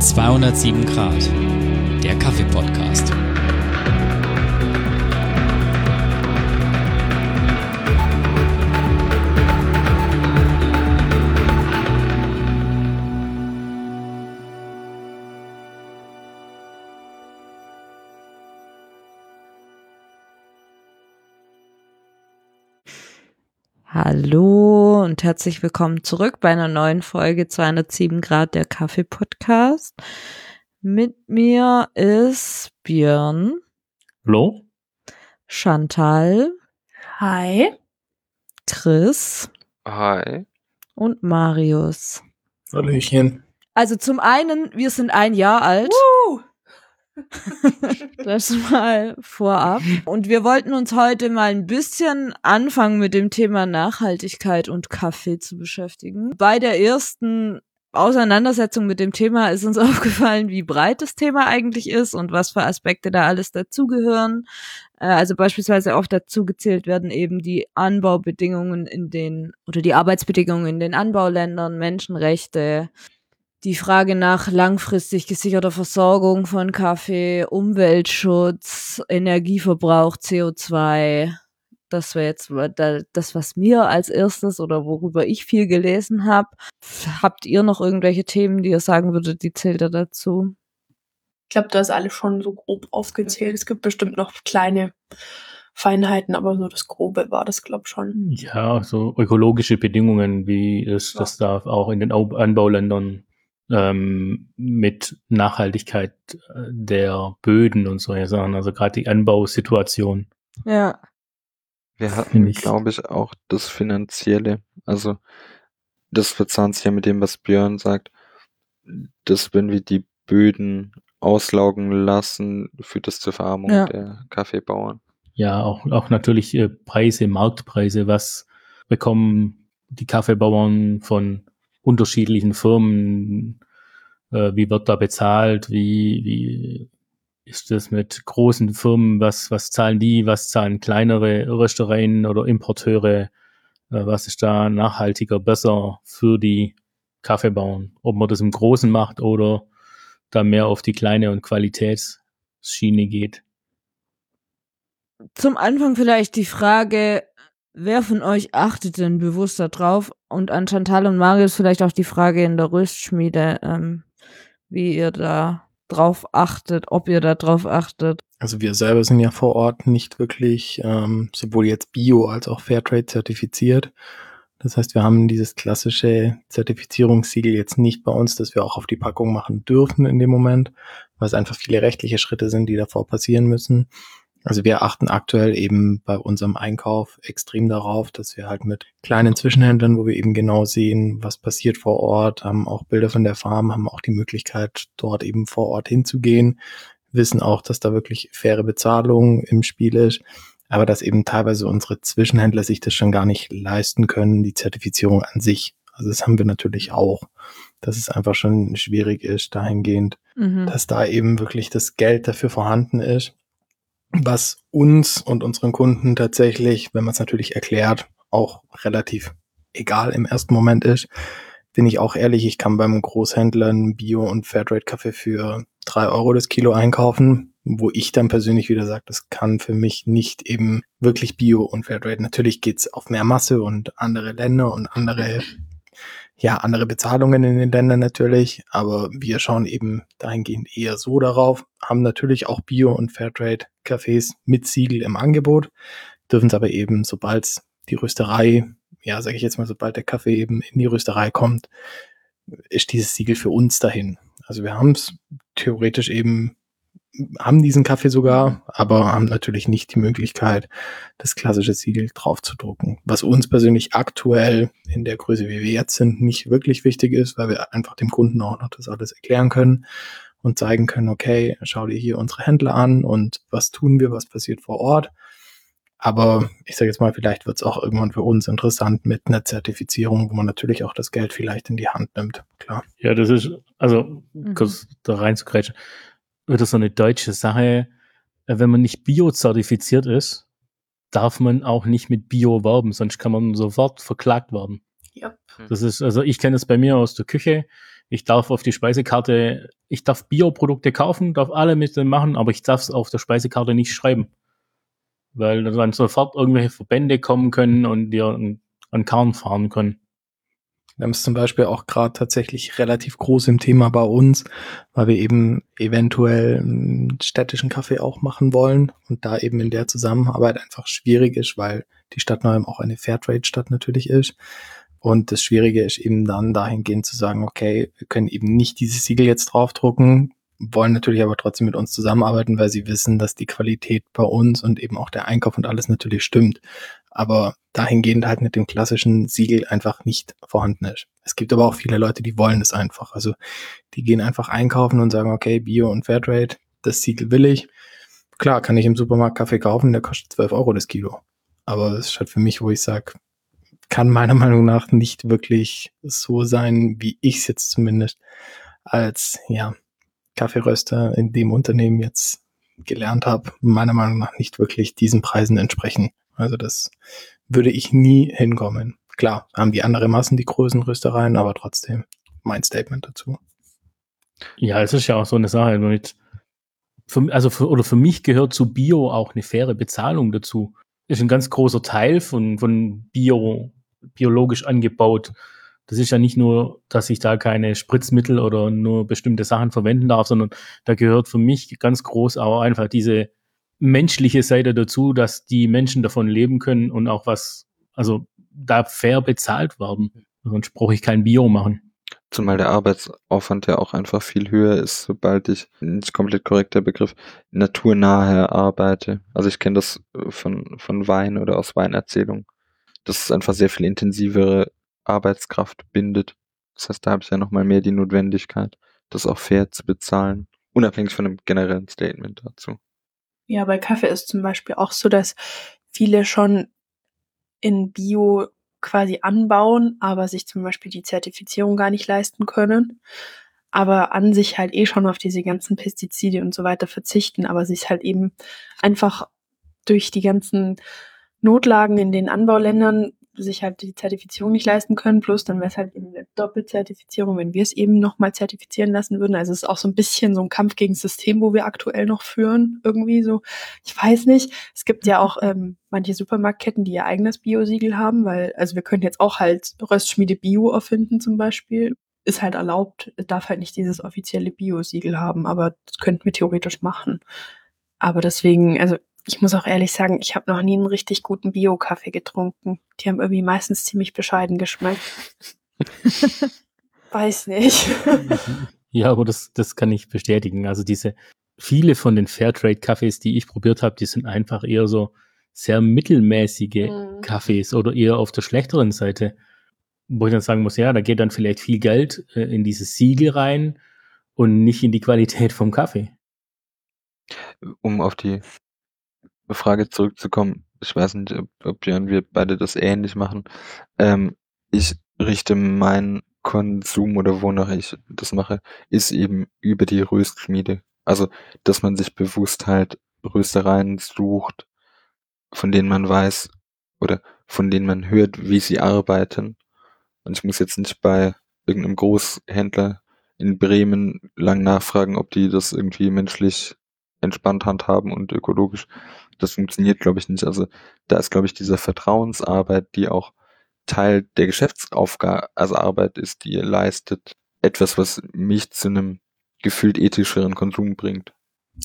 207 Grad, der Kaffee-Podcast. Hallo und herzlich willkommen zurück bei einer neuen Folge 207 Grad der Kaffee Podcast. Mit mir ist Björn. Hallo. Chantal. Hi. Chris. Hi. Und Marius. Hallöchen. Also zum einen, wir sind ein Jahr alt. Woo! Das mal vorab. Und wir wollten uns heute mal ein bisschen anfangen mit dem Thema Nachhaltigkeit und Kaffee zu beschäftigen. Bei der ersten Auseinandersetzung mit dem Thema ist uns aufgefallen, wie breit das Thema eigentlich ist und was für Aspekte da alles dazugehören. Äh, Also beispielsweise auch dazu gezählt werden eben die Anbaubedingungen in den oder die Arbeitsbedingungen in den Anbauländern, Menschenrechte, die Frage nach langfristig gesicherter Versorgung von Kaffee, Umweltschutz, Energieverbrauch, CO2. Das wäre jetzt da- das, was mir als erstes oder worüber ich viel gelesen habe. Habt ihr noch irgendwelche Themen, die ihr sagen würdet, die zählt da dazu? Ich glaube, du hast alles schon so grob aufgezählt. Es gibt bestimmt noch kleine Feinheiten, aber so das Grobe war das, glaube ich, schon. Ja, so ökologische Bedingungen, wie es Ja. das da auch in den Au- Anbauländern ähm, mit Nachhaltigkeit äh, der Böden und solche Sachen, also gerade die Anbausituation. Ja. Wir hatten, glaube ich, auch das Finanzielle. Also, das verzahnt sich ja mit dem, was Björn sagt, dass wenn wir die Böden auslaugen lassen, führt das zur Verarmung Ja. der Kaffeebauern. Ja, auch, auch natürlich äh, Preise, Marktpreise, was bekommen die Kaffeebauern von unterschiedlichen Firmen, äh, wie wird da bezahlt, wie, wie ist das mit großen Firmen, was, was zahlen die, was zahlen kleinere Röstereien oder Importeure, äh, was ist da nachhaltiger, besser für die Kaffeebauern, ob man das im Großen macht oder da mehr auf die kleine und Qualitätsschiene geht. Zum Anfang vielleicht die Frage, wer von euch achtet denn bewusst darauf? Und an Chantal und Marius vielleicht auch die Frage in der Röstschmiede, ähm, wie ihr da drauf achtet, ob ihr da drauf achtet. Also wir selber sind ja vor Ort nicht wirklich ähm, sowohl jetzt Bio als auch Fairtrade zertifiziert. Das heißt, wir haben dieses klassische Zertifizierungssiegel jetzt nicht bei uns, dass wir auch auf die Packung machen dürfen in dem Moment, weil es einfach viele rechtliche Schritte sind, die davor passieren müssen. Also wir achten aktuell eben bei unserem Einkauf extrem darauf, dass wir halt mit kleinen Zwischenhändlern, wo wir eben genau sehen, was passiert vor Ort, haben auch Bilder von der Farm, haben auch die Möglichkeit, dort eben vor Ort hinzugehen, wissen auch, dass da wirklich faire Bezahlung im Spiel ist, aber dass eben teilweise unsere Zwischenhändler sich das schon gar nicht leisten können, die Zertifizierung an sich. Also das haben wir natürlich auch, dass es einfach schon schwierig ist dahingehend, Mhm. dass da eben wirklich das Geld dafür vorhanden ist, was uns und unseren Kunden tatsächlich, wenn man es natürlich erklärt, auch relativ egal im ersten Moment ist. Bin ich auch ehrlich, ich kann beim Großhändler einen Bio- und Fairtrade-Kaffee für drei Euro das Kilo einkaufen, wo ich dann persönlich wieder sage, das kann für mich nicht eben wirklich Bio und Fairtrade. Natürlich geht's auf mehr Masse und andere Länder und andere ja, andere Bezahlungen in den Ländern natürlich, aber wir schauen eben dahingehend eher so darauf, haben natürlich auch Bio- und Fairtrade-Cafés mit Siegel im Angebot, dürfen es aber eben, sobald die Rösterei, ja, sage ich jetzt mal, sobald der Kaffee eben in die Rösterei kommt, ist dieses Siegel für uns dahin. Also wir haben es theoretisch eben, haben diesen Kaffee sogar, aber haben natürlich nicht die Möglichkeit, das klassische Siegel draufzudrucken. Was uns persönlich aktuell in der Größe, wie wir jetzt sind, nicht wirklich wichtig ist, weil wir einfach dem Kunden auch noch das alles erklären können und zeigen können, okay, schau dir hier unsere Händler an und was tun wir, was passiert vor Ort. Aber ich sage jetzt mal, vielleicht wird es auch irgendwann für uns interessant mit einer Zertifizierung, wo man natürlich auch das Geld vielleicht in die Hand nimmt. Klar. Ja, das ist, also Mhm. kurz da reinzugrätschen, wieder so eine deutsche Sache. Äh, Wenn man nicht bio-zertifiziert ist, darf man auch nicht mit Bio werben, sonst kann man sofort verklagt werden. Ja. Das ist, also ich kenne es bei mir aus der Küche. Ich darf auf die Speisekarte, ich darf Bioprodukte kaufen, darf alle mit dem machen, aber ich darf es auf der Speisekarte nicht schreiben. Weil dann sofort irgendwelche Verbände kommen können und dir an, an Karren fahren können. Wir haben es zum Beispiel auch gerade tatsächlich relativ groß im Thema bei uns, weil wir eben eventuell einen städtischen Kaffee auch machen wollen und da eben in der Zusammenarbeit einfach schwierig ist, weil die Stadt Neuem auch eine Fairtrade-Stadt natürlich ist. Und das Schwierige ist eben dann dahingehend zu sagen, okay, wir können eben nicht dieses Siegel jetzt draufdrucken, wollen natürlich aber trotzdem mit uns zusammenarbeiten, weil sie wissen, dass die Qualität bei uns und eben auch der Einkauf und alles natürlich stimmt. Aber dahingehend halt mit dem klassischen Siegel einfach nicht vorhanden ist. Es gibt aber auch viele Leute, die wollen es einfach. Also die gehen einfach einkaufen und sagen, okay, Bio und Fairtrade, das Siegel will ich. Klar, kann ich im Supermarkt Kaffee kaufen, der kostet 12 Euro das Kilo. Aber das ist halt für mich, wo ich sage, kann meiner Meinung nach nicht wirklich so sein, wie ich es jetzt zumindest als ja, Kaffeeröster in dem Unternehmen jetzt gelernt habe, meiner Meinung nach nicht wirklich diesen Preisen entsprechen. Also das würde ich nie hinkommen. Klar, haben die andere Massen die großen Röstereien, aber trotzdem mein Statement dazu. Ja, es ist ja auch so eine Sache mit, für, also für, oder für mich gehört zu Bio auch eine faire Bezahlung dazu. Ist ein ganz großer Teil von, von Bio, biologisch angebaut. Das ist ja nicht nur, dass ich da keine Spritzmittel oder nur bestimmte Sachen verwenden darf, sondern da gehört für mich ganz groß auch einfach diese menschliche Seite dazu, dass die Menschen davon leben können und auch was, also da fair bezahlt werden. Sonst brauche ich kein Bio machen. Zumal der Arbeitsaufwand ja auch einfach viel höher ist, sobald ich, nicht komplett korrekter Begriff, naturnahe arbeite. Also ich kenne das von, von Wein oder aus Weinerzählungen, dass es einfach sehr viel intensivere Arbeitskraft bindet. Das heißt, da habe ich ja nochmal mehr die Notwendigkeit, das auch fair zu bezahlen, unabhängig von einem generellen Statement dazu. Ja, bei Kaffee ist zum Beispiel auch so, dass viele schon in Bio quasi anbauen, aber sich zum Beispiel die Zertifizierung gar nicht leisten können. Aber an sich halt eh schon auf diese ganzen Pestizide und so weiter verzichten, aber sich halt eben einfach durch die ganzen Notlagen in den Anbauländern sich halt die Zertifizierung nicht leisten können, plus dann wäre es halt eben eine Doppelzertifizierung, wenn wir es eben nochmal zertifizieren lassen würden. Also es ist auch so ein bisschen so ein Kampf gegen das System, wo wir aktuell noch führen, irgendwie so. Ich weiß nicht. Es gibt ja auch ähm, manche Supermarktketten, die ihr eigenes Bio-Siegel haben, weil, also wir können jetzt auch halt Röstschmiede Bio erfinden zum Beispiel. Ist halt erlaubt, darf halt nicht dieses offizielle Bio-Siegel haben, aber das könnten wir theoretisch machen. Aber deswegen, also ich muss auch ehrlich sagen, ich habe noch nie einen richtig guten Bio-Kaffee getrunken. Die haben irgendwie meistens ziemlich bescheiden geschmeckt. Weiß nicht. ja, aber das, das kann ich bestätigen. Also diese viele von den Fairtrade-Kaffees, die ich probiert habe, die sind einfach eher so sehr mittelmäßige mhm. Kaffees oder eher auf der schlechteren Seite. Wo ich dann sagen muss, ja, da geht dann vielleicht viel Geld äh, in dieses Siegel rein und nicht in die Qualität vom Kaffee. Um auf die Frage zurückzukommen, ich weiß nicht, ob, ob Björn, wir beide das ähnlich machen. Ähm, ich richte meinen Konsum oder wonach ich das mache, ist eben über die Röstschmiede. Also, dass man sich bewusst halt Röstereien sucht, von denen man weiß oder von denen man hört, wie sie arbeiten. Und ich muss jetzt nicht bei irgendeinem Großhändler in Bremen lang nachfragen, ob die das irgendwie menschlich entspannt handhaben und ökologisch das funktioniert, glaube ich, nicht. Also da ist, glaube ich, diese Vertrauensarbeit, die auch Teil der Geschäftsaufgabe, also Arbeit ist, die ihr leistet, etwas, was mich zu einem gefühlt ethischeren Konsum bringt.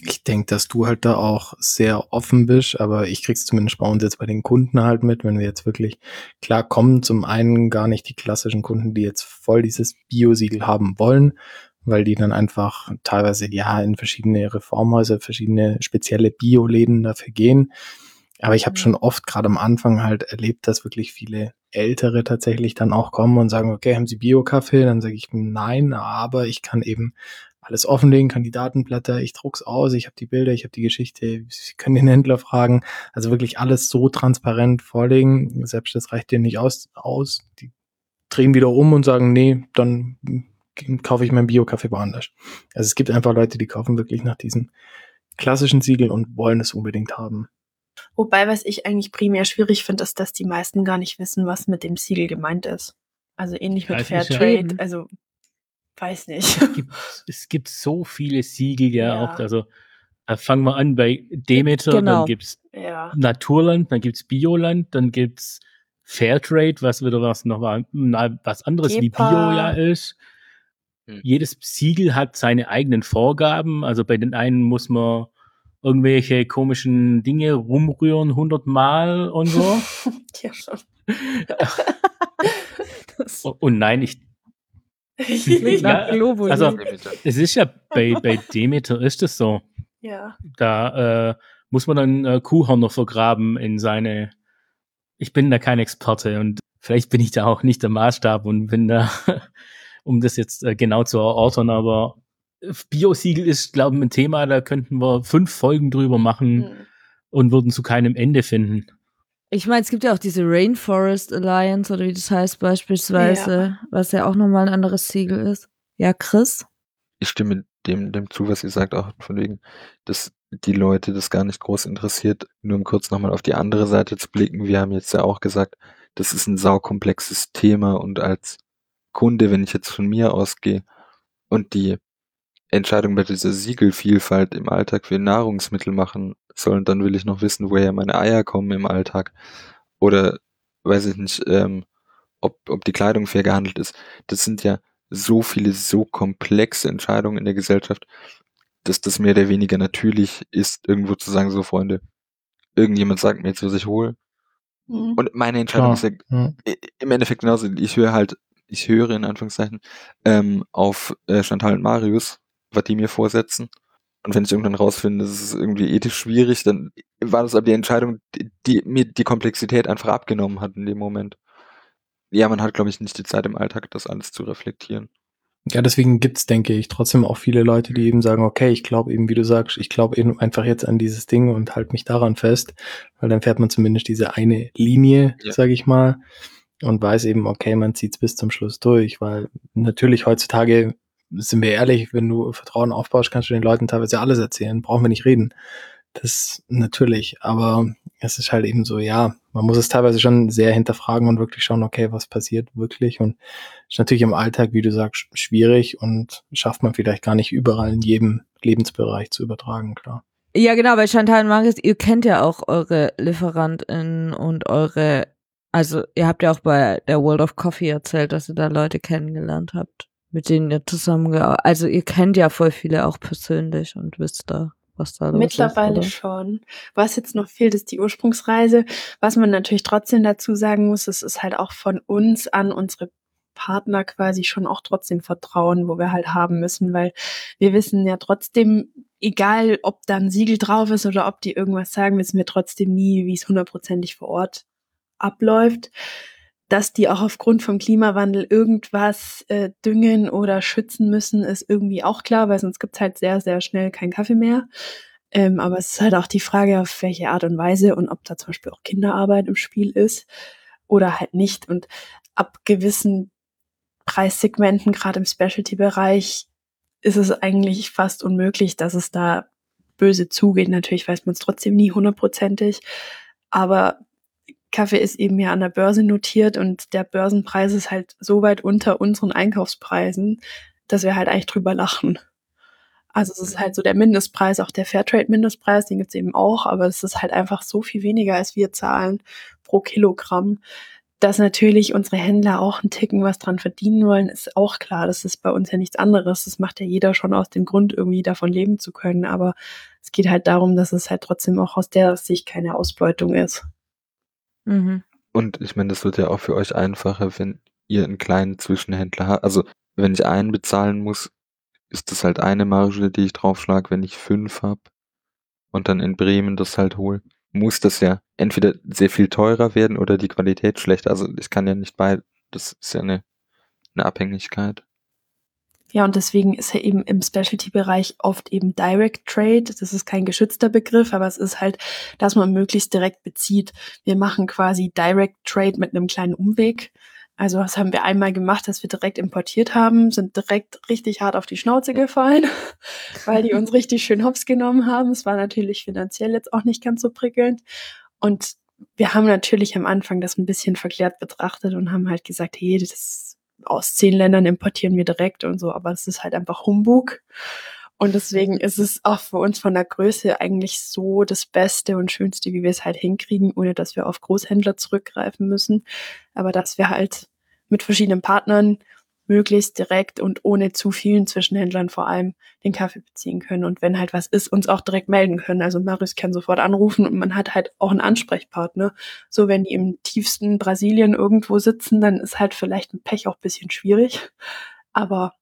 Ich denke, dass du halt da auch sehr offen bist, aber ich krieg's zumindest bei uns jetzt bei den Kunden halt mit, wenn wir jetzt wirklich klar kommen, zum einen gar nicht die klassischen Kunden, die jetzt voll dieses Bio-Siegel haben wollen, weil die dann einfach teilweise ja in verschiedene Reformhäuser, verschiedene spezielle Bioläden dafür gehen. Aber ich habe mhm. schon oft gerade am Anfang halt erlebt, dass wirklich viele Ältere tatsächlich dann auch kommen und sagen, okay, haben Sie Bio-Kaffee? Dann sage ich, nein, aber ich kann eben alles offenlegen, Kandidatenblätter, ich druck's aus, ich habe die Bilder, ich habe die Geschichte, Sie können den Händler fragen. Also wirklich alles so transparent vorlegen. Selbst das reicht dir nicht aus, aus. Die drehen wieder um und sagen, nee, dann kaufe ich meinen Bio-Kaffee woanders. Also es gibt einfach Leute, die kaufen wirklich nach diesen klassischen Siegeln und wollen es unbedingt haben. Wobei, was ich eigentlich primär schwierig finde, ist, dass die meisten gar nicht wissen, was mit dem Siegel gemeint ist. Also ähnlich mit Fairtrade. Also weiß nicht. Es gibt, es gibt so viele Siegel ja, Ja. auch. Also fangen wir an bei Demeter, Genau. dann gibt's Ja. Naturland, dann gibt's Bioland, dann gibt's Fairtrade, was wieder was noch na, was anderes wie Bio Gepa. ja ist. Hm. Jedes Siegel hat seine eigenen Vorgaben. Also bei den einen muss man irgendwelche komischen Dinge rumrühren hundertmal und so. ja, schon. Und nein, ich, nach Ja, also- es ist ja bei, bei Demeter ist es so. ja. Da äh, muss man dann äh, Kuhhörner vergraben in seine. Ich bin da kein Experte und vielleicht bin ich da auch nicht der Maßstab und bin da, um das jetzt äh, genau zu erörtern, aber Biosiegel ist, glaube ich, ein Thema, da könnten wir fünf Folgen drüber machen Hm. und würden zu keinem Ende finden. Ich meine, es gibt ja auch diese Rainforest Alliance oder wie das heißt beispielsweise, was ja auch nochmal ein anderes Siegel ist. Ja, Chris? Ich stimme dem, dem zu, was ihr sagt, auch von wegen, dass die Leute das gar nicht groß interessiert. Nur um kurz nochmal auf die andere Seite zu blicken. Wir haben jetzt ja auch gesagt, das ist ein saukomplexes Thema und als Kunde, wenn ich jetzt von mir ausgehe und die Entscheidung bei dieser Siegelvielfalt im Alltag für Nahrungsmittel machen soll, dann will ich noch wissen, woher meine Eier kommen im Alltag. Oder weiß ich nicht, ähm, ob, ob die Kleidung fair gehandelt ist. Das sind ja so viele, so komplexe Entscheidungen in der Gesellschaft, dass das mehr oder weniger natürlich ist, irgendwo zu sagen, so Freunde, irgendjemand sagt mir jetzt, was ich hole. Hm. Und meine Entscheidung Klar. ist ja im Endeffekt genauso. Ich höre halt, ich höre in Anführungszeichen ähm, auf äh, Chantal und Marius, was die mir vorsetzen. Und wenn ich irgendwann rausfinde, das ist irgendwie ethisch schwierig, dann war das aber die Entscheidung, die, die mir die Komplexität einfach abgenommen hat in dem Moment. Ja, man hat, glaube ich, nicht die Zeit im Alltag, das alles zu reflektieren. Ja, deswegen gibt's, denke ich, trotzdem auch viele Leute, die eben sagen, okay, ich glaube eben, wie du sagst, ich glaube eben einfach jetzt an dieses Ding und halt mich daran fest, weil dann fährt man zumindest diese eine Linie, Ja. sage ich mal, und weiß eben, okay, man zieht's bis zum Schluss durch, weil natürlich heutzutage, sind wir ehrlich, wenn du Vertrauen aufbaust, kannst du den Leuten teilweise alles erzählen, brauchen wir nicht reden. Das natürlich, aber es ist halt eben so, ja, man muss es teilweise schon sehr hinterfragen und wirklich schauen, okay, was passiert wirklich und ist natürlich im Alltag, wie du sagst, schwierig und schafft man vielleicht gar nicht überall in jedem Lebensbereich zu übertragen, klar. Ja, genau, bei Chantal und Marius, ihr kennt ja auch eure LieferantInnen und eure, also ihr habt ja auch bei der World of Coffee erzählt, dass ihr da Leute kennengelernt habt, mit denen ihr zusammengearbeitet Also ihr kennt ja voll viele auch persönlich und wisst da, was da los Mittlerweile ist. schon. Was jetzt noch fehlt, ist die Ursprungsreise. Was man natürlich trotzdem dazu sagen muss, es ist halt auch von uns an unsere Partner quasi schon auch trotzdem Vertrauen, wo wir halt haben müssen, weil wir wissen ja trotzdem, egal ob da ein Siegel drauf ist oder ob die irgendwas sagen, wissen wir trotzdem nie, wie es hundertprozentig vor Ort abläuft. Dass die auch aufgrund vom Klimawandel irgendwas äh, düngen oder schützen müssen, ist irgendwie auch klar, weil sonst gibt's halt sehr, sehr schnell keinen Kaffee mehr. Ähm, aber es ist halt auch die Frage, auf welche Art und Weise und ob da zum Beispiel auch Kinderarbeit im Spiel ist oder halt nicht. Und ab gewissen Preissegmenten, gerade im Specialty-Bereich, ist es eigentlich fast unmöglich, dass es da böse zugeht. Natürlich weiß man es trotzdem nie hundertprozentig, aber Kaffee ist eben ja an der Börse notiert und der Börsenpreis ist halt so weit unter unseren Einkaufspreisen, dass wir halt eigentlich drüber lachen. Also es ist halt so der Mindestpreis, auch der Fairtrade-Mindestpreis, den gibt's eben auch, aber es ist halt einfach so viel weniger, als wir zahlen pro Kilogramm, dass natürlich unsere Händler auch einen Ticken was dran verdienen wollen, ist auch klar. Das ist bei uns ja nichts anderes. Das macht ja jeder schon aus dem Grund, irgendwie davon leben zu können. Aber es geht halt darum, dass es halt trotzdem auch aus der Sicht keine Ausbeutung ist. Mhm. Und ich meine, das wird ja auch für euch einfacher, wenn ihr einen kleinen Zwischenhändler habt. Also wenn ich einen bezahlen muss, ist das halt eine Marge, die ich draufschlage, wenn ich fünf hab und dann in Bremen das halt hole, muss das ja entweder sehr viel teurer werden oder die Qualität schlechter. Also ich kann ja nicht bei, das ist ja eine, eine Abhängigkeit. Ja, und deswegen ist ja eben im Specialty-Bereich oft eben Direct Trade. Das ist kein geschützter Begriff, aber es ist halt, dass man möglichst direkt bezieht. Wir machen quasi Direct Trade mit einem kleinen Umweg. Also was haben wir einmal gemacht, dass wir direkt importiert haben, sind direkt richtig hart auf die Schnauze gefallen, weil die uns richtig schön hops genommen haben. Es war natürlich finanziell jetzt auch nicht ganz so prickelnd. Und wir haben natürlich am Anfang das ein bisschen verklärt betrachtet und haben halt gesagt, hey, das aus zehn Ländern importieren wir direkt und so, aber es ist halt einfach Humbug. Und deswegen ist es auch für uns von der Größe eigentlich so das Beste und Schönste, wie wir es halt hinkriegen, ohne dass wir auf Großhändler zurückgreifen müssen. Aber dass wir halt mit verschiedenen Partnern möglichst direkt und ohne zu vielen Zwischenhändlern vor allem den Kaffee beziehen können. Und wenn halt was ist, uns auch direkt melden können. Also Marius kann sofort anrufen und man hat halt auch einen Ansprechpartner. So, wenn die im tiefsten Brasilien irgendwo sitzen, dann ist halt vielleicht ein Pech auch bisschen schwierig. Aber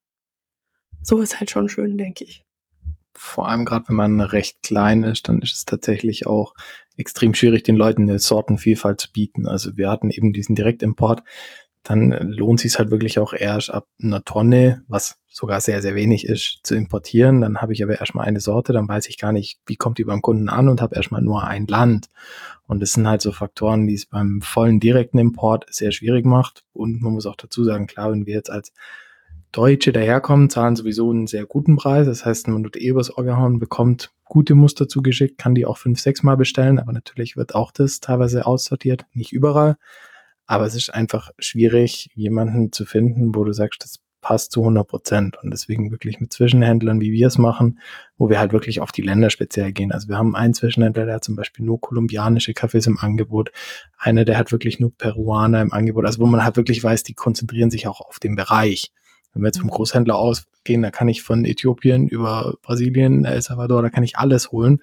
so ist halt schon schön, denke ich. Vor allem gerade, wenn man recht klein ist, dann ist es tatsächlich auch extrem schwierig, den Leuten eine Sortenvielfalt zu bieten. Also wir hatten eben diesen Direktimport. Dann lohnt sich halt wirklich auch erst ab einer Tonne, was sogar sehr, sehr wenig ist, zu importieren. Dann habe ich aber erstmal eine Sorte, dann weiß ich gar nicht, wie kommt die beim Kunden an und habe erstmal nur ein Land. Und das sind halt so Faktoren, die es beim vollen direkten Import sehr schwierig macht. Und man muss auch dazu sagen, klar, wenn wir jetzt als Deutsche daherkommen, zahlen sowieso einen sehr guten Preis. Das heißt, man tut eh übers Ohr gehauen, bekommt gute Muster zugeschickt, kann die auch fünf, sechs Mal bestellen, aber natürlich wird auch das teilweise aussortiert, nicht überall. Aber es ist einfach schwierig, jemanden zu finden, wo du sagst, das passt zu 100 Prozent. Und deswegen wirklich mit Zwischenhändlern, wie wir es machen, wo wir halt wirklich auf die Länder speziell gehen. Also wir haben einen Zwischenhändler, der hat zum Beispiel nur kolumbianische Kaffees im Angebot. Einer, der hat wirklich nur Peruaner im Angebot. Also wo man halt wirklich weiß, die konzentrieren sich auch auf den Bereich. Wenn wir jetzt vom mhm. Großhändler ausgehen, da kann ich von Äthiopien über Brasilien, El Salvador, da kann ich alles holen.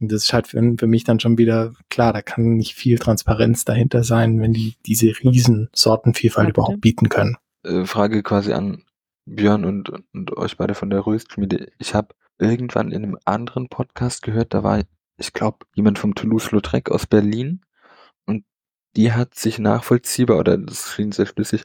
Und das ist halt für, für mich dann schon wieder klar, da kann nicht viel Transparenz dahinter sein, wenn die diese riesen Sortenvielfalt ja, überhaupt bieten können. Äh, Frage quasi an Björn und, und euch beide von der Röstschmiede. Ich habe irgendwann in einem anderen Podcast gehört, da war, ich glaube, jemand vom Toulouse-Lautrec aus Berlin die hat sich nachvollziehbar oder das schien sehr schlüssig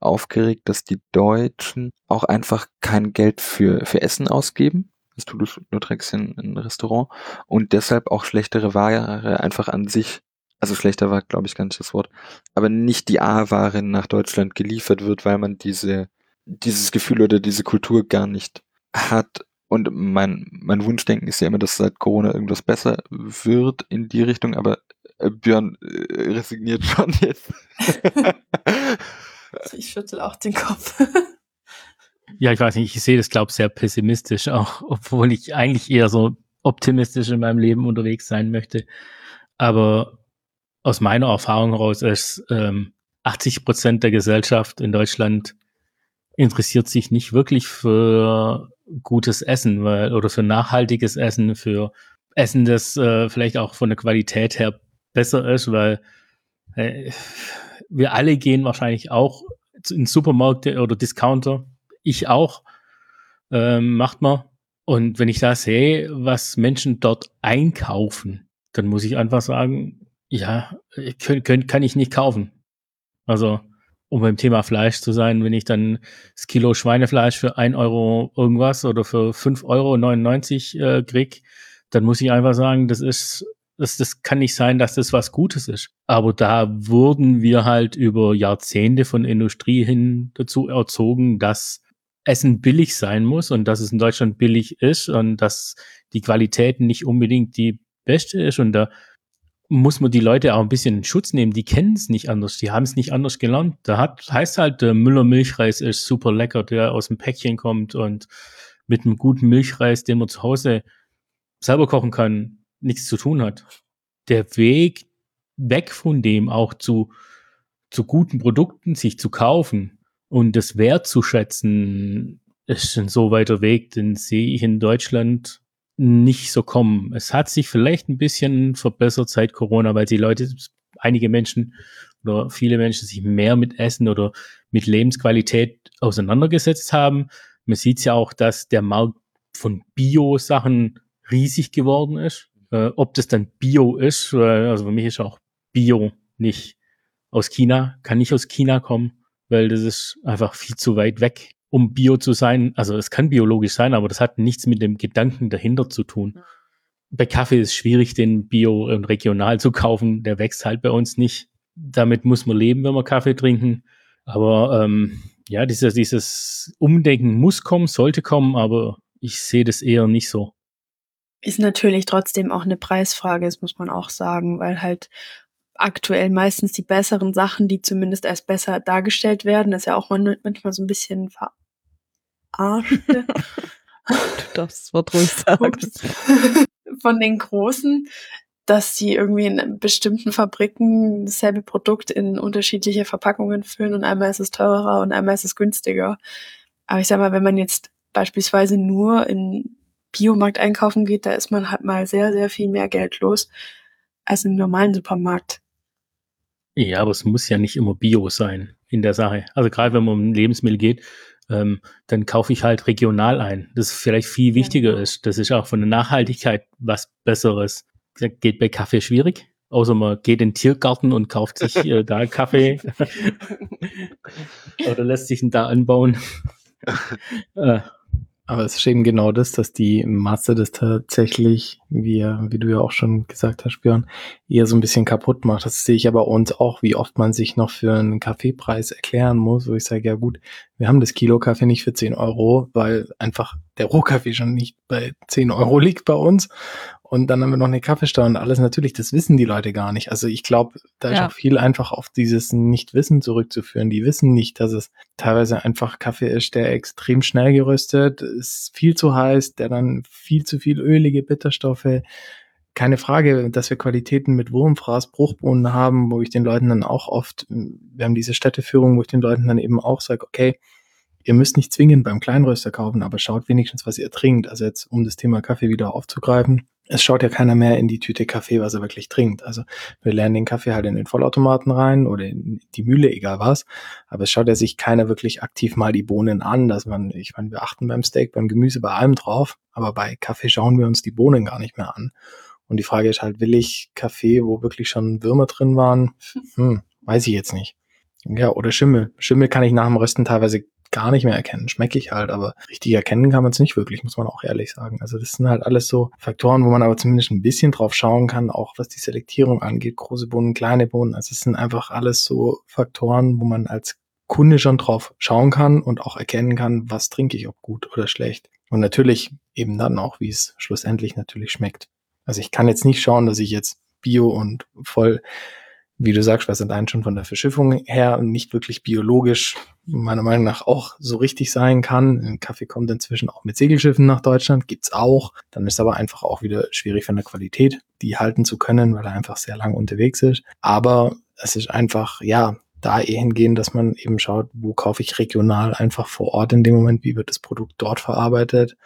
aufgeregt, dass die Deutschen auch einfach kein Geld für, für Essen ausgeben. Das tut Lautrec in ein Restaurant und deshalb auch schlechtere Ware einfach an sich, also schlechter war, glaube ich, gar nicht das Wort, aber nicht die A-Ware nach Deutschland geliefert wird, weil man diese, dieses Gefühl oder diese Kultur gar nicht hat. Und mein, mein Wunschdenken ist ja immer, dass seit Corona irgendwas besser wird in die Richtung, aber äh, Björn äh, resigniert schon jetzt. ich schüttel auch den Kopf. Ja, ich weiß nicht, ich sehe das, glaube ich, sehr pessimistisch, auch obwohl ich eigentlich eher so optimistisch in meinem Leben unterwegs sein möchte. Aber aus meiner Erfahrung heraus ist ähm, 80 Prozent der Gesellschaft in Deutschland interessiert sich nicht wirklich für gutes Essen weil, oder für nachhaltiges Essen, für Essen, das äh, vielleicht auch von der Qualität her besser ist, weil äh, wir alle gehen wahrscheinlich auch in Supermärkte oder Discounter. Ich auch. Ähm, macht man. Und wenn ich da sehe, was Menschen dort einkaufen, dann muss ich einfach sagen, ja, können, können, kann ich nicht kaufen. Also, um beim Thema Fleisch zu sein, wenn ich dann das Kilo Schweinefleisch für ein Euro irgendwas oder für 5,99 Euro äh, krieg, dann muss ich einfach sagen, das ist das, das kann nicht sein, dass das was Gutes ist. Aber da wurden wir halt über Jahrzehnte von Industrie hin dazu erzogen, dass Essen billig sein muss und dass es in Deutschland billig ist und dass die Qualität nicht unbedingt die beste ist. Und da muss man die Leute auch ein bisschen in Schutz nehmen. Die kennen es nicht anders. Die haben es nicht anders gelernt. Da hat, heißt halt, der Müller Milchreis ist super lecker, der aus dem Päckchen kommt und mit einem guten Milchreis, den man zu Hause selber kochen kann, nichts zu tun hat. Der Weg weg von dem auch zu, zu guten Produkten sich zu kaufen und das wertzuschätzen, ist ein so weiter Weg, den sehe ich in Deutschland nicht so kommen. Es hat sich vielleicht ein bisschen verbessert seit Corona, weil die Leute, einige Menschen oder viele Menschen sich mehr mit Essen oder mit Lebensqualität auseinandergesetzt haben. Man sieht ja auch, dass der Markt von Bio-Sachen riesig geworden ist. Äh, ob das dann Bio ist, also für mich ist auch Bio nicht aus China, kann nicht aus China kommen, weil das ist einfach viel zu weit weg, um Bio zu sein. Also es kann biologisch sein, aber das hat nichts mit dem Gedanken dahinter zu tun. Bei Kaffee ist es schwierig, den Bio und regional zu kaufen. Der wächst halt bei uns nicht. Damit muss man leben, wenn wir Kaffee trinken. Aber ähm, ja, dieses, dieses Umdenken muss kommen, sollte kommen, aber ich sehe das eher nicht so. Ist natürlich trotzdem auch eine Preisfrage, das muss man auch sagen, weil halt aktuell meistens die besseren Sachen, die zumindest als besser dargestellt werden. Das ist ja auch manchmal so ein bisschen verarscht. du darfst das Wort ruhig sagen. Von den Großen, dass sie irgendwie in bestimmten Fabriken dasselbe Produkt in unterschiedliche Verpackungen füllen und einmal ist es teurer und einmal ist es günstiger. Aber ich sag mal, wenn man jetzt beispielsweise nur in Biomarkt einkaufen geht, da ist man halt mal sehr, sehr viel mehr Geld los als im normalen Supermarkt. Ja, aber es muss ja nicht immer Bio sein in der Sache. Also gerade wenn man um Lebensmittel geht, ähm, dann kaufe ich halt regional ein. Das vielleicht viel wichtiger ja. ist. Das ist auch von der Nachhaltigkeit was Besseres geht bei Kaffee schwierig. Außer man geht in den Tiergarten und kauft sich äh, da Kaffee. Oder lässt sich ihn da anbauen. äh, aber es ist eben genau das, dass die Masse das tatsächlich, wie, wie du ja auch schon gesagt hast, Björn, eher so ein bisschen kaputt macht. Das sehe ich aber uns auch, wie oft man sich noch für einen Kaffeepreis erklären muss, wo ich sage, ja gut, wir haben das Kilo Kaffee nicht für 10 Euro, weil einfach der Rohkaffee schon nicht bei 10 Euro liegt bei uns. Und dann haben wir noch eine Kaffeesteuer und alles. Natürlich, das wissen die Leute gar nicht. Also ich glaube, da ist auch viel einfach auf dieses Nichtwissen zurückzuführen. Die wissen nicht, dass es teilweise einfach Kaffee ist, der extrem schnell geröstet, ist viel zu heiß, der dann viel zu viel ölige Bitterstoffe. Keine Frage, dass wir Qualitäten mit Wurmfraß, Bruchbohnen haben, wo ich den Leuten dann auch oft, wir haben diese Städteführung, wo ich den Leuten dann eben auch sage, okay, ihr müsst nicht zwingend beim Kleinröster kaufen, aber schaut wenigstens, was ihr trinkt. Also jetzt, um das Thema Kaffee wieder aufzugreifen es schaut ja keiner mehr in die Tüte Kaffee, was er wirklich trinkt. Also wir lernen den Kaffee halt in den Vollautomaten rein oder in die Mühle, egal was. Aber es schaut ja sich keiner wirklich aktiv mal die Bohnen an, dass man, ich meine, wir achten beim Steak, beim Gemüse, bei allem drauf, aber bei Kaffee schauen wir uns die Bohnen gar nicht mehr an. Und die Frage ist halt, will ich Kaffee, wo wirklich schon Würmer drin waren? Hm, weiß ich jetzt nicht. Ja, oder Schimmel. Schimmel kann ich nach dem Rösten teilweise gar nicht mehr erkennen. Schmecke ich halt, aber richtig erkennen kann man es nicht wirklich, muss man auch ehrlich sagen. Also das sind halt alles so Faktoren, wo man aber zumindest ein bisschen drauf schauen kann, auch was die Selektierung angeht, große Bohnen, kleine Bohnen. Also es sind einfach alles so Faktoren, wo man als Kunde schon drauf schauen kann und auch erkennen kann, was trinke ich, ob gut oder schlecht. Und natürlich eben dann auch, wie es schlussendlich natürlich schmeckt. Also ich kann jetzt nicht schauen, dass ich jetzt Bio und voll wie du sagst, was allein schon von der Verschiffung her nicht wirklich biologisch meiner Meinung nach auch so richtig sein kann. Ein Kaffee kommt inzwischen auch mit Segelschiffen nach Deutschland, gibt's auch. Dann ist aber einfach auch wieder schwierig von der Qualität, die halten zu können, weil er einfach sehr lang unterwegs ist. Aber es ist einfach, ja, da eh hingehen, dass man eben schaut, wo kaufe ich regional einfach vor Ort in dem Moment, wie wird das Produkt dort verarbeitet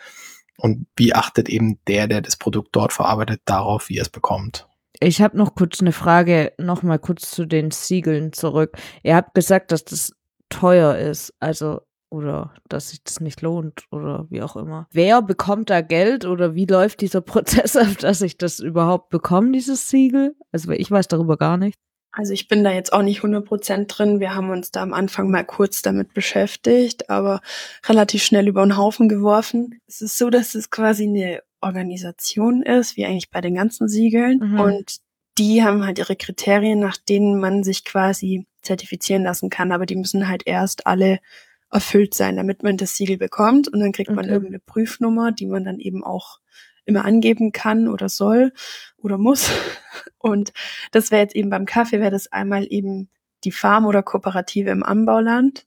und wie achtet eben der, der das Produkt dort verarbeitet, darauf, wie er es bekommt. Ich habe noch kurz eine Frage, noch mal kurz zu den Siegeln zurück. Ihr habt gesagt, dass das teuer ist, also oder dass sich das nicht lohnt oder wie auch immer. Wer bekommt da Geld oder wie läuft dieser Prozess ab, dass ich das überhaupt bekomme, dieses Siegel? Also ich weiß darüber gar nicht. Also ich bin da jetzt auch nicht 100% drin. Wir haben uns da am Anfang mal kurz damit beschäftigt, aber relativ schnell über den Haufen geworfen. Es ist so, dass es quasi eine Organisation ist, wie eigentlich bei den ganzen Siegeln. Mhm. Und die haben halt ihre Kriterien, nach denen man sich quasi zertifizieren lassen kann. Aber die müssen halt erst alle erfüllt sein, damit man das Siegel bekommt. Und dann kriegt man okay. irgendeine Prüfnummer, die man dann eben auch immer angeben kann oder soll oder muss. Und das wäre jetzt eben beim Kaffee, wäre das einmal eben die Farm oder Kooperative im Anbauland.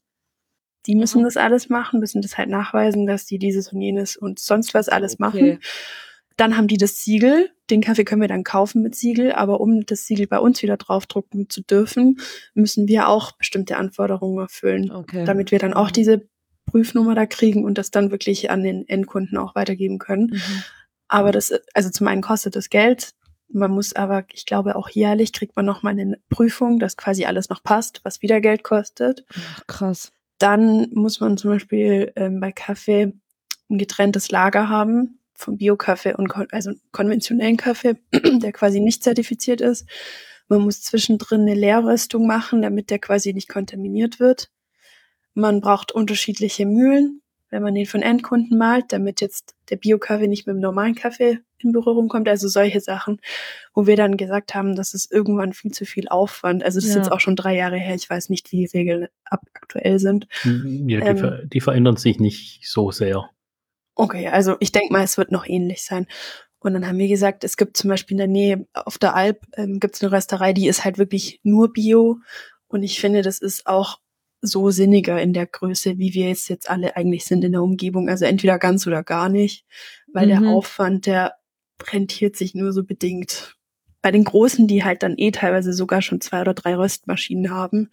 Die müssen mhm. das alles machen, müssen das halt nachweisen, dass die dieses und jenes und sonst was alles okay. machen. Dann haben die das Siegel. Den Kaffee können wir dann kaufen mit Siegel, aber um das Siegel bei uns wieder draufdrucken zu dürfen, müssen wir auch bestimmte Anforderungen erfüllen, okay. damit wir dann auch diese Prüfnummer da kriegen und das dann wirklich an den Endkunden auch weitergeben können. Mhm. Aber das, also zum einen kostet das Geld. Man muss aber, ich glaube, auch jährlich kriegt man nochmal eine Prüfung, dass quasi alles noch passt, was wieder Geld kostet. Ach, krass. Dann muss man zum Beispiel ähm, bei Kaffee ein getrenntes Lager haben vom Bio-Kaffee und kon also konventionellen Kaffee, der quasi nicht zertifiziert ist. Man muss zwischendrin eine Leerröstung machen, damit der quasi nicht kontaminiert wird. Man braucht unterschiedliche Mühlen, wenn man den von Endkunden malt, damit jetzt der Bio-Kaffee nicht mit dem normalen Kaffee in Berührung kommt. Also solche Sachen, wo wir dann gesagt haben, das ist irgendwann viel zu viel Aufwand. Also das ja. ist jetzt auch schon drei Jahre her. Ich weiß nicht, wie die Regeln aktuell sind. Ja, die, ähm, ver die verändern sich nicht so sehr. Okay, also ich denke mal, es wird noch ähnlich sein. Und dann haben wir gesagt, es gibt zum Beispiel in der Nähe auf der Alp ähm, gibt es eine Rösterei, die ist halt wirklich nur Bio. Und ich finde, das ist auch so sinniger in der Größe, wie wir jetzt jetzt alle eigentlich sind in der Umgebung. Also entweder ganz oder gar nicht, weil Mhm. der Aufwand, der rentiert sich nur so bedingt. Bei den Großen, die halt dann eh teilweise sogar schon zwei oder drei Röstmaschinen haben,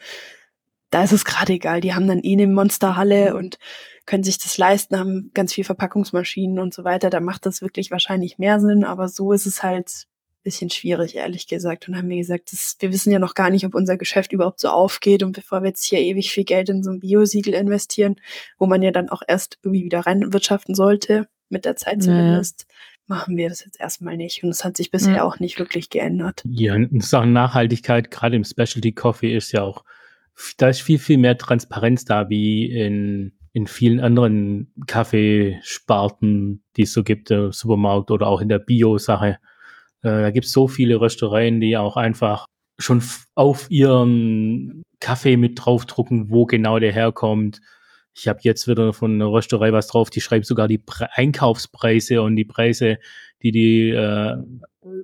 da ist es gerade egal. Die haben dann eh eine Monsterhalle und können sich das leisten, haben ganz viel Verpackungsmaschinen und so weiter. Da macht das wirklich wahrscheinlich mehr Sinn, aber so ist es halt bisschen schwierig, ehrlich gesagt. Und haben wir gesagt, das, wir wissen ja noch gar nicht, ob unser Geschäft überhaupt so aufgeht. Und bevor wir jetzt hier ewig viel Geld in so ein Biosiegel investieren, wo man ja dann auch erst irgendwie wieder reinwirtschaften sollte, mit der Zeit Naja. zumindest, machen wir das jetzt erstmal nicht. Und es hat sich bisher Ja. auch nicht wirklich geändert. Ja, in Sachen Nachhaltigkeit, gerade im Specialty Coffee ist ja auch, da ist viel, viel mehr Transparenz da, wie in, in vielen anderen Kaffeesparten, die es so gibt, im Supermarkt oder auch in der Bio-Sache. Äh, da gibt es so viele Röstereien, die auch einfach schon auf ihren Kaffee mit draufdrucken, wo genau der herkommt. Ich habe jetzt wieder von einer Rösterei was drauf, die schreibt sogar die Pre Einkaufspreise und die Preise, die die äh,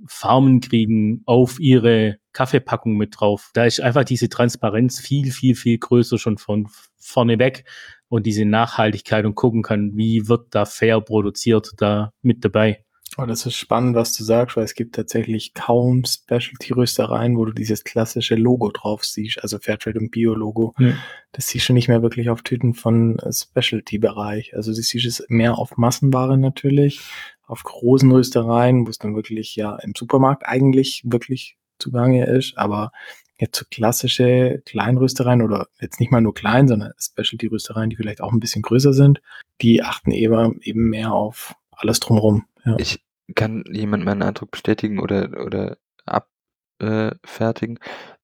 Farmen kriegen, auf ihre Kaffeepackung mit drauf. Da ist einfach diese Transparenz viel, viel, viel größer schon von vorne weg und diese Nachhaltigkeit und gucken kann, wie wird da fair produziert, da mit dabei. Oh, das ist spannend, was du sagst, weil es gibt tatsächlich kaum Specialty-Röstereien, wo du dieses klassische Logo drauf siehst, also Fairtrade und Bio-Logo. Ja. Das siehst du nicht mehr wirklich auf Tüten von äh, Specialty-Bereich. Also du siehst es mehr auf Massenware natürlich, auf großen Röstereien, wo es dann wirklich ja im Supermarkt eigentlich wirklich zugange ist, aber jetzt so klassische Kleinröstereien oder jetzt nicht mal nur klein, sondern Specialty-Röstereien, die vielleicht auch ein bisschen größer sind, die achten eben, eben mehr auf alles drumherum. Ja. Ich kann jemand meinen Eindruck bestätigen oder, oder abfertigen.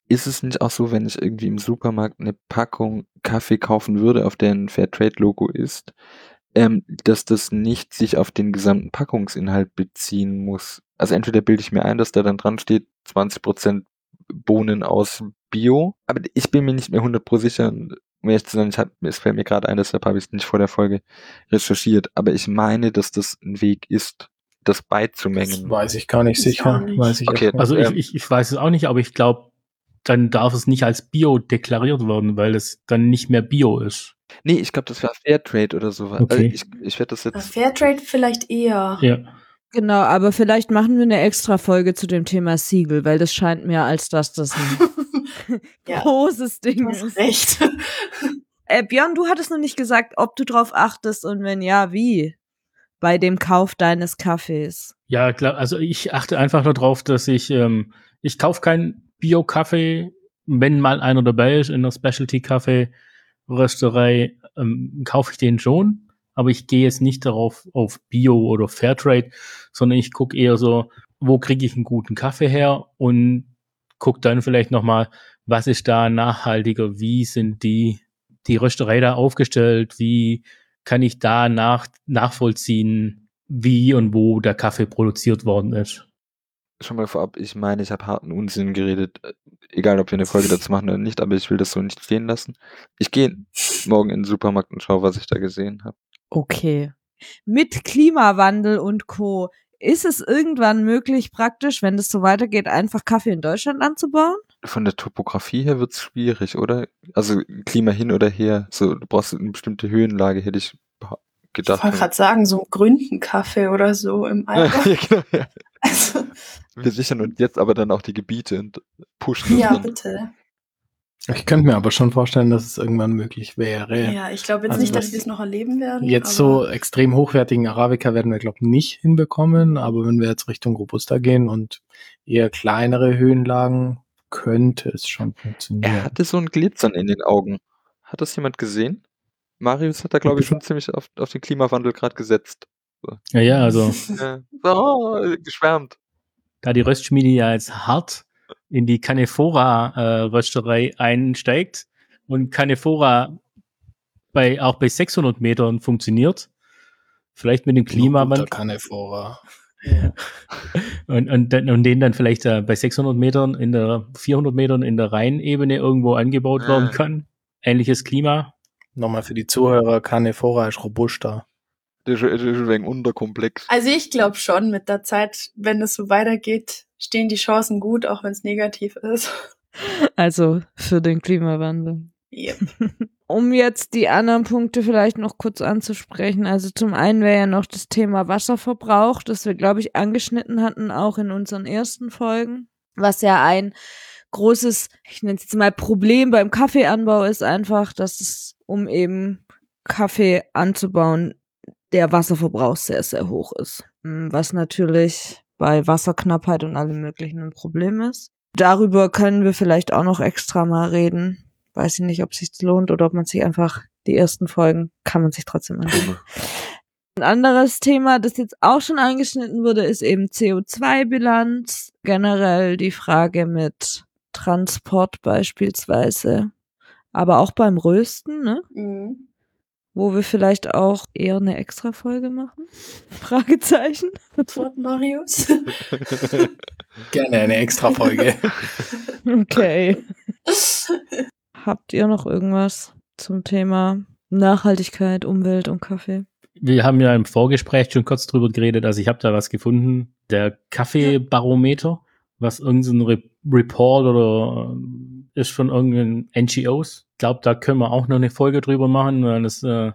Ist es nicht auch so, wenn ich irgendwie im Supermarkt eine Packung Kaffee kaufen würde, auf der ein Fairtrade-Logo ist, ähm, dass das nicht sich auf den gesamten Packungsinhalt beziehen muss? Also entweder bilde ich mir ein, dass da dann dran steht, 20% Bohnen aus Bio, aber ich bin mir nicht mehr 100% sicher, um ehrlich zu sein, ich hab, es fällt mir gerade ein, deshalb habe ich es nicht vor der Folge recherchiert, aber ich meine, dass das ein Weg ist, das Das beizumengen. weiß ich gar nicht Ich sicher. nicht. Weiß ich Okay. Also Ähm, ich, ich, ich weiß es auch nicht, aber ich glaube, dann darf es nicht als Bio deklariert werden, weil es dann nicht mehr Bio ist. Nee, ich glaube, das war Fairtrade oder so. Okay. Also ich ich werde das jetzt. Fairtrade vielleicht eher. Ja. Genau, aber vielleicht machen wir eine extra Folge zu dem Thema Siegel, weil das scheint mir, als dass das ein Ja. großes Ding Du hast ist. recht. Äh, Björn, du hattest noch nicht gesagt, ob du drauf achtest und wenn ja, wie bei dem Kauf deines Kaffees. Ja, klar, also ich achte einfach darauf, dass ich, ähm, ich kaufe keinen Bio-Kaffee, wenn mal einer dabei ist in der Specialty-Kaffee-Rösterei, ähm, kaufe ich den schon, aber ich gehe jetzt nicht darauf auf Bio oder Fairtrade, sondern ich gucke eher so, wo kriege ich einen guten Kaffee her und gucke dann vielleicht nochmal, was ist da nachhaltiger, wie sind die, die Rösterei da aufgestellt, wie kann ich da nach, nachvollziehen, wie und wo der Kaffee produziert worden ist. Schon mal vorab, ich meine, ich habe harten Unsinn geredet. Äh, Egal, ob wir eine Folge dazu machen oder nicht, aber ich will das so nicht stehen lassen. Ich gehe morgen in den Supermarkt und schaue, was ich da gesehen habe. Okay. Mit Klimawandel und Co. Ist es irgendwann möglich, praktisch, wenn das so weitergeht, einfach Kaffee in Deutschland anzubauen? Von der Topografie her wird's schwierig, oder? Also Klima hin oder her. So, du brauchst eine bestimmte Höhenlage, hätte ich beha- Ich gedacht. wollte gerade sagen, so Gründenkaffee oder so im ja, Alter. genau, ja. Also, Wir sichern uns jetzt aber dann auch die Gebiete und pushen ja, dann. bitte. Ich könnte mir aber schon vorstellen, dass es irgendwann möglich wäre. Ja, ich glaube jetzt Also nicht, dass das- wir es noch erleben werden. Jetzt aber so extrem hochwertigen Arabica werden wir, glaube ich, nicht hinbekommen, aber wenn wir jetzt Richtung Robusta gehen und eher kleinere Höhenlagen, könnte es schon Er funktionieren. hatte so ein Glitzern in den Augen. Hat das jemand gesehen? Marius hat da, glaube ich, schon ziemlich auf, auf den Klimawandel gerade gesetzt. Ja, ja, also Ja. Oh, geschwärmt. da die Röstschmiede ja jetzt hart in die Canefora-Rösterei einsteigt und Canefora bei, auch bei 600 Metern funktioniert, vielleicht mit dem Klimawandel Canefora. und, und, dann- und den dann vielleicht äh, bei 600 Metern in der 400 Metern in der Rheinebene irgendwo angebaut Ah. werden kann. Ähnliches Klima. Nochmal für die Zuhörer, Canefora ist Robusta. Das ist, das ist ein wenig unterkomplex. Also ich glaube schon, mit der Zeit, wenn es so weitergeht, stehen die Chancen gut, auch wenn es negativ ist. Also für den Klimawandel. Yep. Um jetzt die anderen Punkte vielleicht noch kurz anzusprechen. Also zum einen wäre ja noch das Thema Wasserverbrauch, das wir, glaube ich, angeschnitten hatten, auch in unseren ersten Folgen. Was ja ein großes, ich nenne es jetzt mal Problem beim Kaffeeanbau ist einfach, dass es, um eben Kaffee anzubauen, der Wasserverbrauch sehr, sehr hoch ist. Mm, Was natürlich bei Wasserknappheit und allem möglichen ein Problem ist. Darüber können wir vielleicht auch noch extra mal reden. Weiß ich nicht, ob es sich lohnt oder ob man sich einfach die ersten Folgen kann man sich trotzdem anschauen. Ein anderes Thema, das jetzt auch schon angeschnitten wurde, ist eben CO2-Bilanz. Generell die Frage mit Transport beispielsweise. Aber auch beim Rösten, ne? Mhm. Wo wir vielleicht auch eher eine extra Folge machen? Fragezeichen. Wort Marius. Gerne eine extra Folge. Okay. Habt ihr noch irgendwas zum Thema Nachhaltigkeit, Umwelt und Kaffee? Wir haben ja im Vorgespräch schon kurz drüber geredet, also ich habe da was gefunden, der Kaffeebarometer, was irgendein Re Report oder äh, ist von irgendeinen NGOs. Ich glaube, da können wir auch noch eine Folge drüber machen, weil das äh,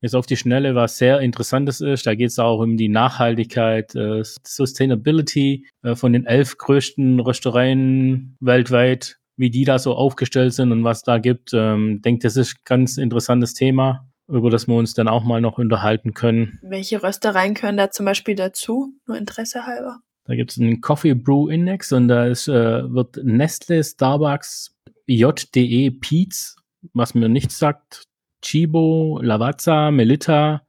jetzt auf die Schnelle was sehr Interessantes ist. Da geht es auch um die Nachhaltigkeit, äh, Sustainability äh, von den elf größten Röstereien weltweit, wie die da so aufgestellt sind und was da gibt. Ähm, denke, das ist ein ganz interessantes Thema, über das wir uns dann auch mal noch unterhalten können. Welche Röstereien können da zum Beispiel dazu? Nur Interesse halber. Da gibt es einen Coffee Brew Index und da ist, äh, wird Nestle, Starbucks, JDE Peets, was mir nichts sagt, Chibo, Lavazza, Melitta,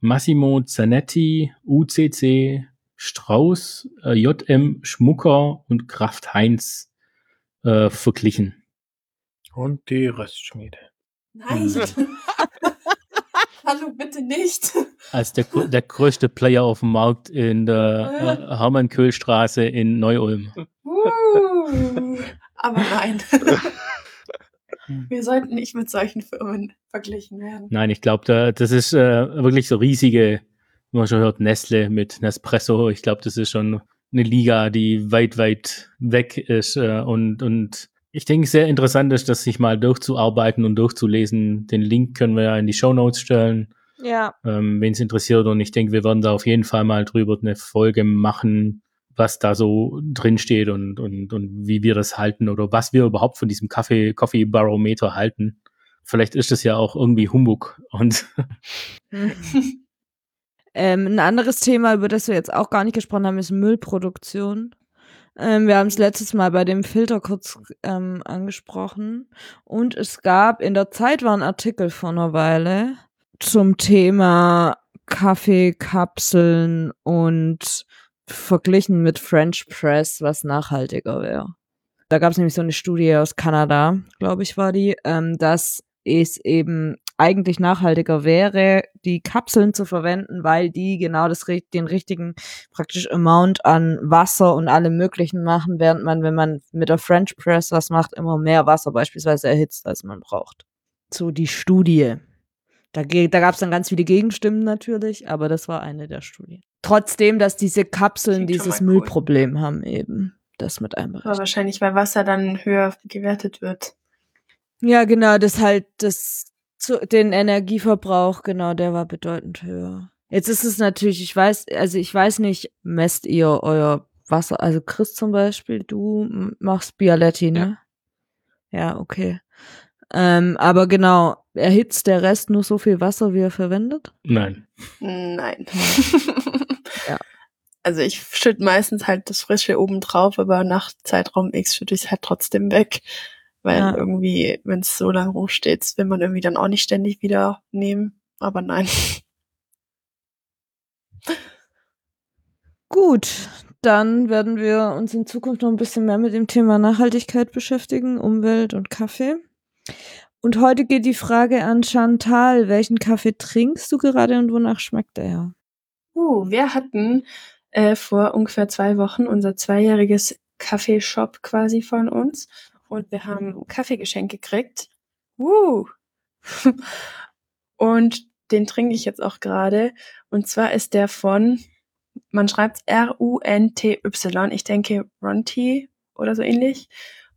Massimo Zanetti, UCC, Strauß, äh, JM Schmucker und Kraft Heinz äh, verglichen. Und die Röstschmiede. Nein. Hallo, bitte nicht. Als der, der größte Player auf dem Markt in der äh, Hermann-Köhl-Straße in Neu-Ulm. Uh, aber nein. Wir sollten nicht mit solchen Firmen verglichen werden. Nein, ich glaube, da, das ist äh, wirklich so riesige, wie man schon hört, Nestle mit Nespresso. Ich glaube, das ist schon eine Liga, die weit, weit weg ist. Äh, und, und ich denke, sehr interessant ist, das sich mal durchzuarbeiten und durchzulesen. Den Link können wir ja in die Show Notes stellen, Ja. ähm, wen es interessiert. Und ich denke, wir werden da auf jeden Fall mal drüber eine Folge machen, was da so drin steht und, und, und wie wir das halten oder was wir überhaupt von diesem Kaffee, Coffee Barometer halten. Vielleicht ist das ja auch irgendwie Humbug und Ähm, ein anderes Thema, über das wir jetzt auch gar nicht gesprochen haben, ist Müllproduktion. Ähm, wir haben es letztes Mal bei dem Filter kurz ähm, angesprochen. Und es gab in der Zeit war ein Artikel vor einer Weile zum Thema Kaffeekapseln und verglichen mit French Press, was nachhaltiger wäre. Da gab es nämlich so eine Studie aus Kanada, glaube ich, war die, ähm, dass es eben eigentlich nachhaltiger wäre, die Kapseln zu verwenden, weil die genau das, den richtigen praktisch Amount an Wasser und allem möglichen machen, während man, wenn man mit der French Press was macht, immer mehr Wasser beispielsweise erhitzt, als man braucht. So die Studie. Da, da gab es dann ganz viele Gegenstimmen natürlich, aber das war eine der Studien. Trotzdem, dass diese Kapseln dieses mal cool. Müllproblem haben eben. Das mit Aber einberechnet. wahrscheinlich, weil Wasser dann höher gewertet wird. Ja, genau, das halt, das, zu, den Energieverbrauch, genau, der war bedeutend höher. Jetzt ist es natürlich, ich weiß, also ich weiß nicht, messt ihr euer Wasser, also Chris zum Beispiel, du machst Bialetti, ne? Ja, okay. Ähm, aber genau, erhitzt der Rest nur so viel Wasser, wie er verwendet? nein. Nein. Also ich schütte meistens halt das Frische oben drauf, aber nach Zeitraum X schütte ich es halt trotzdem weg. Weil Ja. irgendwie, wenn es so lange rumsteht, will man irgendwie dann auch nicht ständig wieder nehmen. Aber nein. Gut, dann werden wir uns in Zukunft noch ein bisschen mehr mit dem Thema Nachhaltigkeit beschäftigen, Umwelt und Kaffee. Und heute geht die Frage an Chantal, welchen Kaffee trinkst du gerade und wonach schmeckt er? Uh, wir hatten äh, vor ungefähr zwei Wochen unser zweijähriges Kaffeeshop quasi von uns und wir haben Kaffeegeschenk gekriegt. Uh. und den trinke ich jetzt auch gerade. Und zwar ist der von, man schreibt R-U-N-T-Y. Ich denke Ronti oder so ähnlich.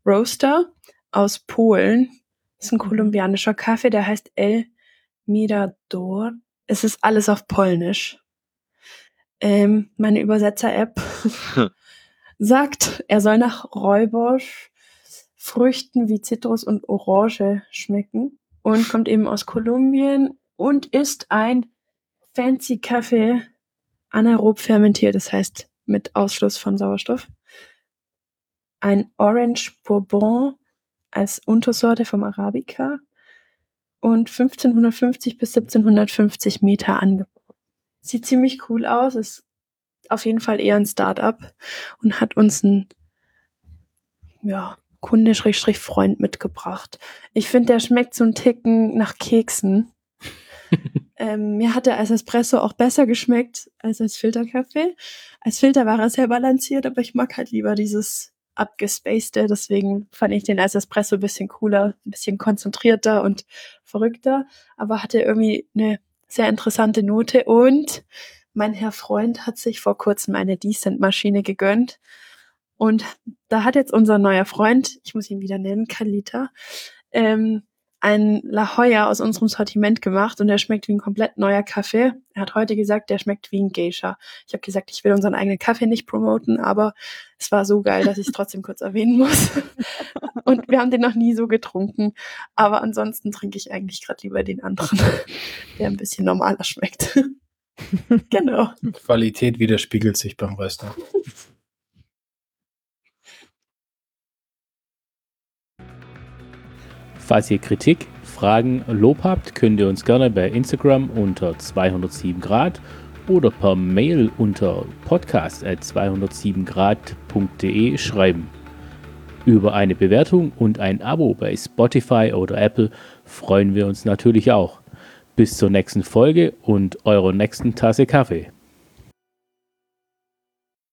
Roaster aus Polen. Das ist ein kolumbianischer Kaffee, der heißt El Mirador. Es ist alles auf Polnisch. Ähm, meine Übersetzer-App sagt, er soll nach Räubosch, Früchten wie Zitrus und Orange schmecken und kommt eben aus Kolumbien und ist ein fancy Kaffee anaerob fermentiert, das heißt mit Ausschluss von Sauerstoff. Ein Orange Bourbon als Untersorte vom Arabica und 1550 bis 1750 Meter angebaut. Sieht ziemlich cool aus, ist auf jeden Fall eher ein Start-up und hat uns ein ja, Kunde Schrägstrich Freund mitgebracht. Ich finde, der schmeckt so ein Ticken nach Keksen. ähm, mir hat der als Espresso auch besser geschmeckt als als Filterkaffee. Als Filter war er sehr balanciert, aber ich mag halt lieber dieses abgespacede. Deswegen fand ich den als Espresso ein bisschen cooler, ein bisschen konzentrierter und verrückter. Aber hatte irgendwie eine sehr interessante Note. Und mein Herr Freund hat sich vor kurzem eine Decent-Maschine gegönnt. Und da hat jetzt unser neuer Freund, ich muss ihn wieder nennen, Kalita, ähm, ein La Jolla aus unserem Sortiment gemacht und der schmeckt wie ein komplett neuer Kaffee. Er hat heute gesagt, der schmeckt wie ein Geisha. Ich habe gesagt, ich will unseren eigenen Kaffee nicht promoten, aber es war so geil, dass ich es trotzdem kurz erwähnen muss. Und wir haben den noch nie so getrunken. Aber ansonsten trinke ich eigentlich gerade lieber den anderen, der ein bisschen normaler schmeckt. genau. Qualität widerspiegelt sich beim Röster. Falls ihr Kritik, Fragen, Lob habt, könnt ihr uns gerne bei Instagram unter 207 Grad oder per Mail unter podcast.207grad.de schreiben. Über eine Bewertung und ein Abo bei Spotify oder Apple freuen wir uns natürlich auch. Bis zur nächsten Folge und eurer nächsten Tasse Kaffee.